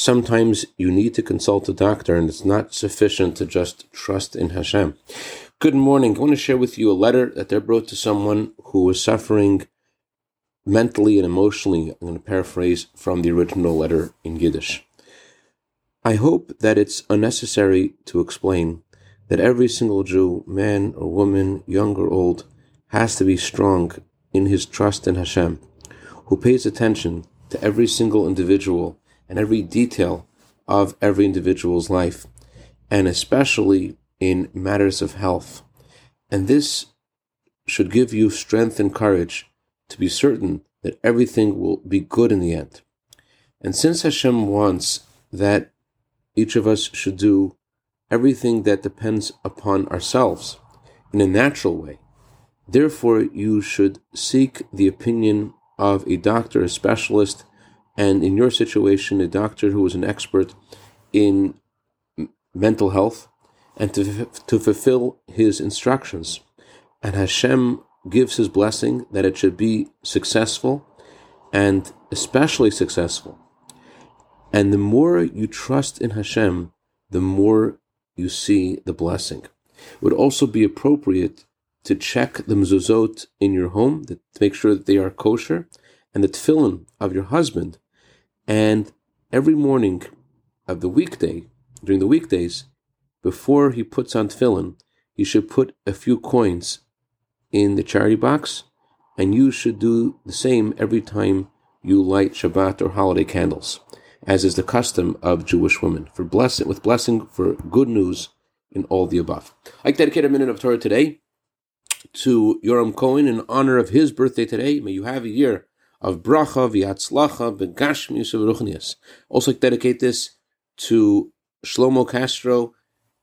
sometimes you need to consult a doctor, and it's not sufficient to just trust in Hashem. Good morning. I want to share with you a letter that they wrote to someone who was suffering mentally and emotionally. I'm going to paraphrase from the original letter in Yiddish. I hope that it's unnecessary to explain that every single Jew, man or woman, young or old, has to be strong in his trust in Hashem, who pays attention to every single individual and every detail of every individual's life, and especially in matters of health. And this should give you strength and courage to be certain that everything will be good in the end. And since Hashem wants that each of us should do everything that depends upon ourselves in a natural way, therefore you should seek the opinion of a doctor, a specialist, and in your situation, a doctor who is an expert in mental health, and to, to fulfill his instructions. And Hashem gives his blessing that it should be successful and especially successful. And the more you trust in Hashem, the more you see the blessing. It would also be appropriate to check the mezuzot in your home to make sure that they are kosher, and the tefillin of your husband. And every morning of the weekday, during the weekdays, before he puts on tefillin, he should put a few coins in the charity box, and you should do the same every time you light Shabbat or holiday candles as is the custom of Jewish women, for blessing with blessing for good news in all the above. I dedicate a minute of Torah today to Yoram Cohen in honor of his birthday today. May you have a year of bracha, v'yatzlacha, v'gashmius, v'ruchnias. Also dedicate this to Shlomo Castro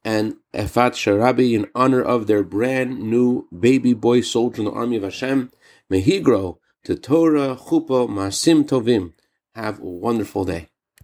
and Efat Sharabi in honor of their brand new baby boy soldier in the army of Hashem. May he grow to Torah, Chuppah, Maasim Tovim. Have a wonderful day.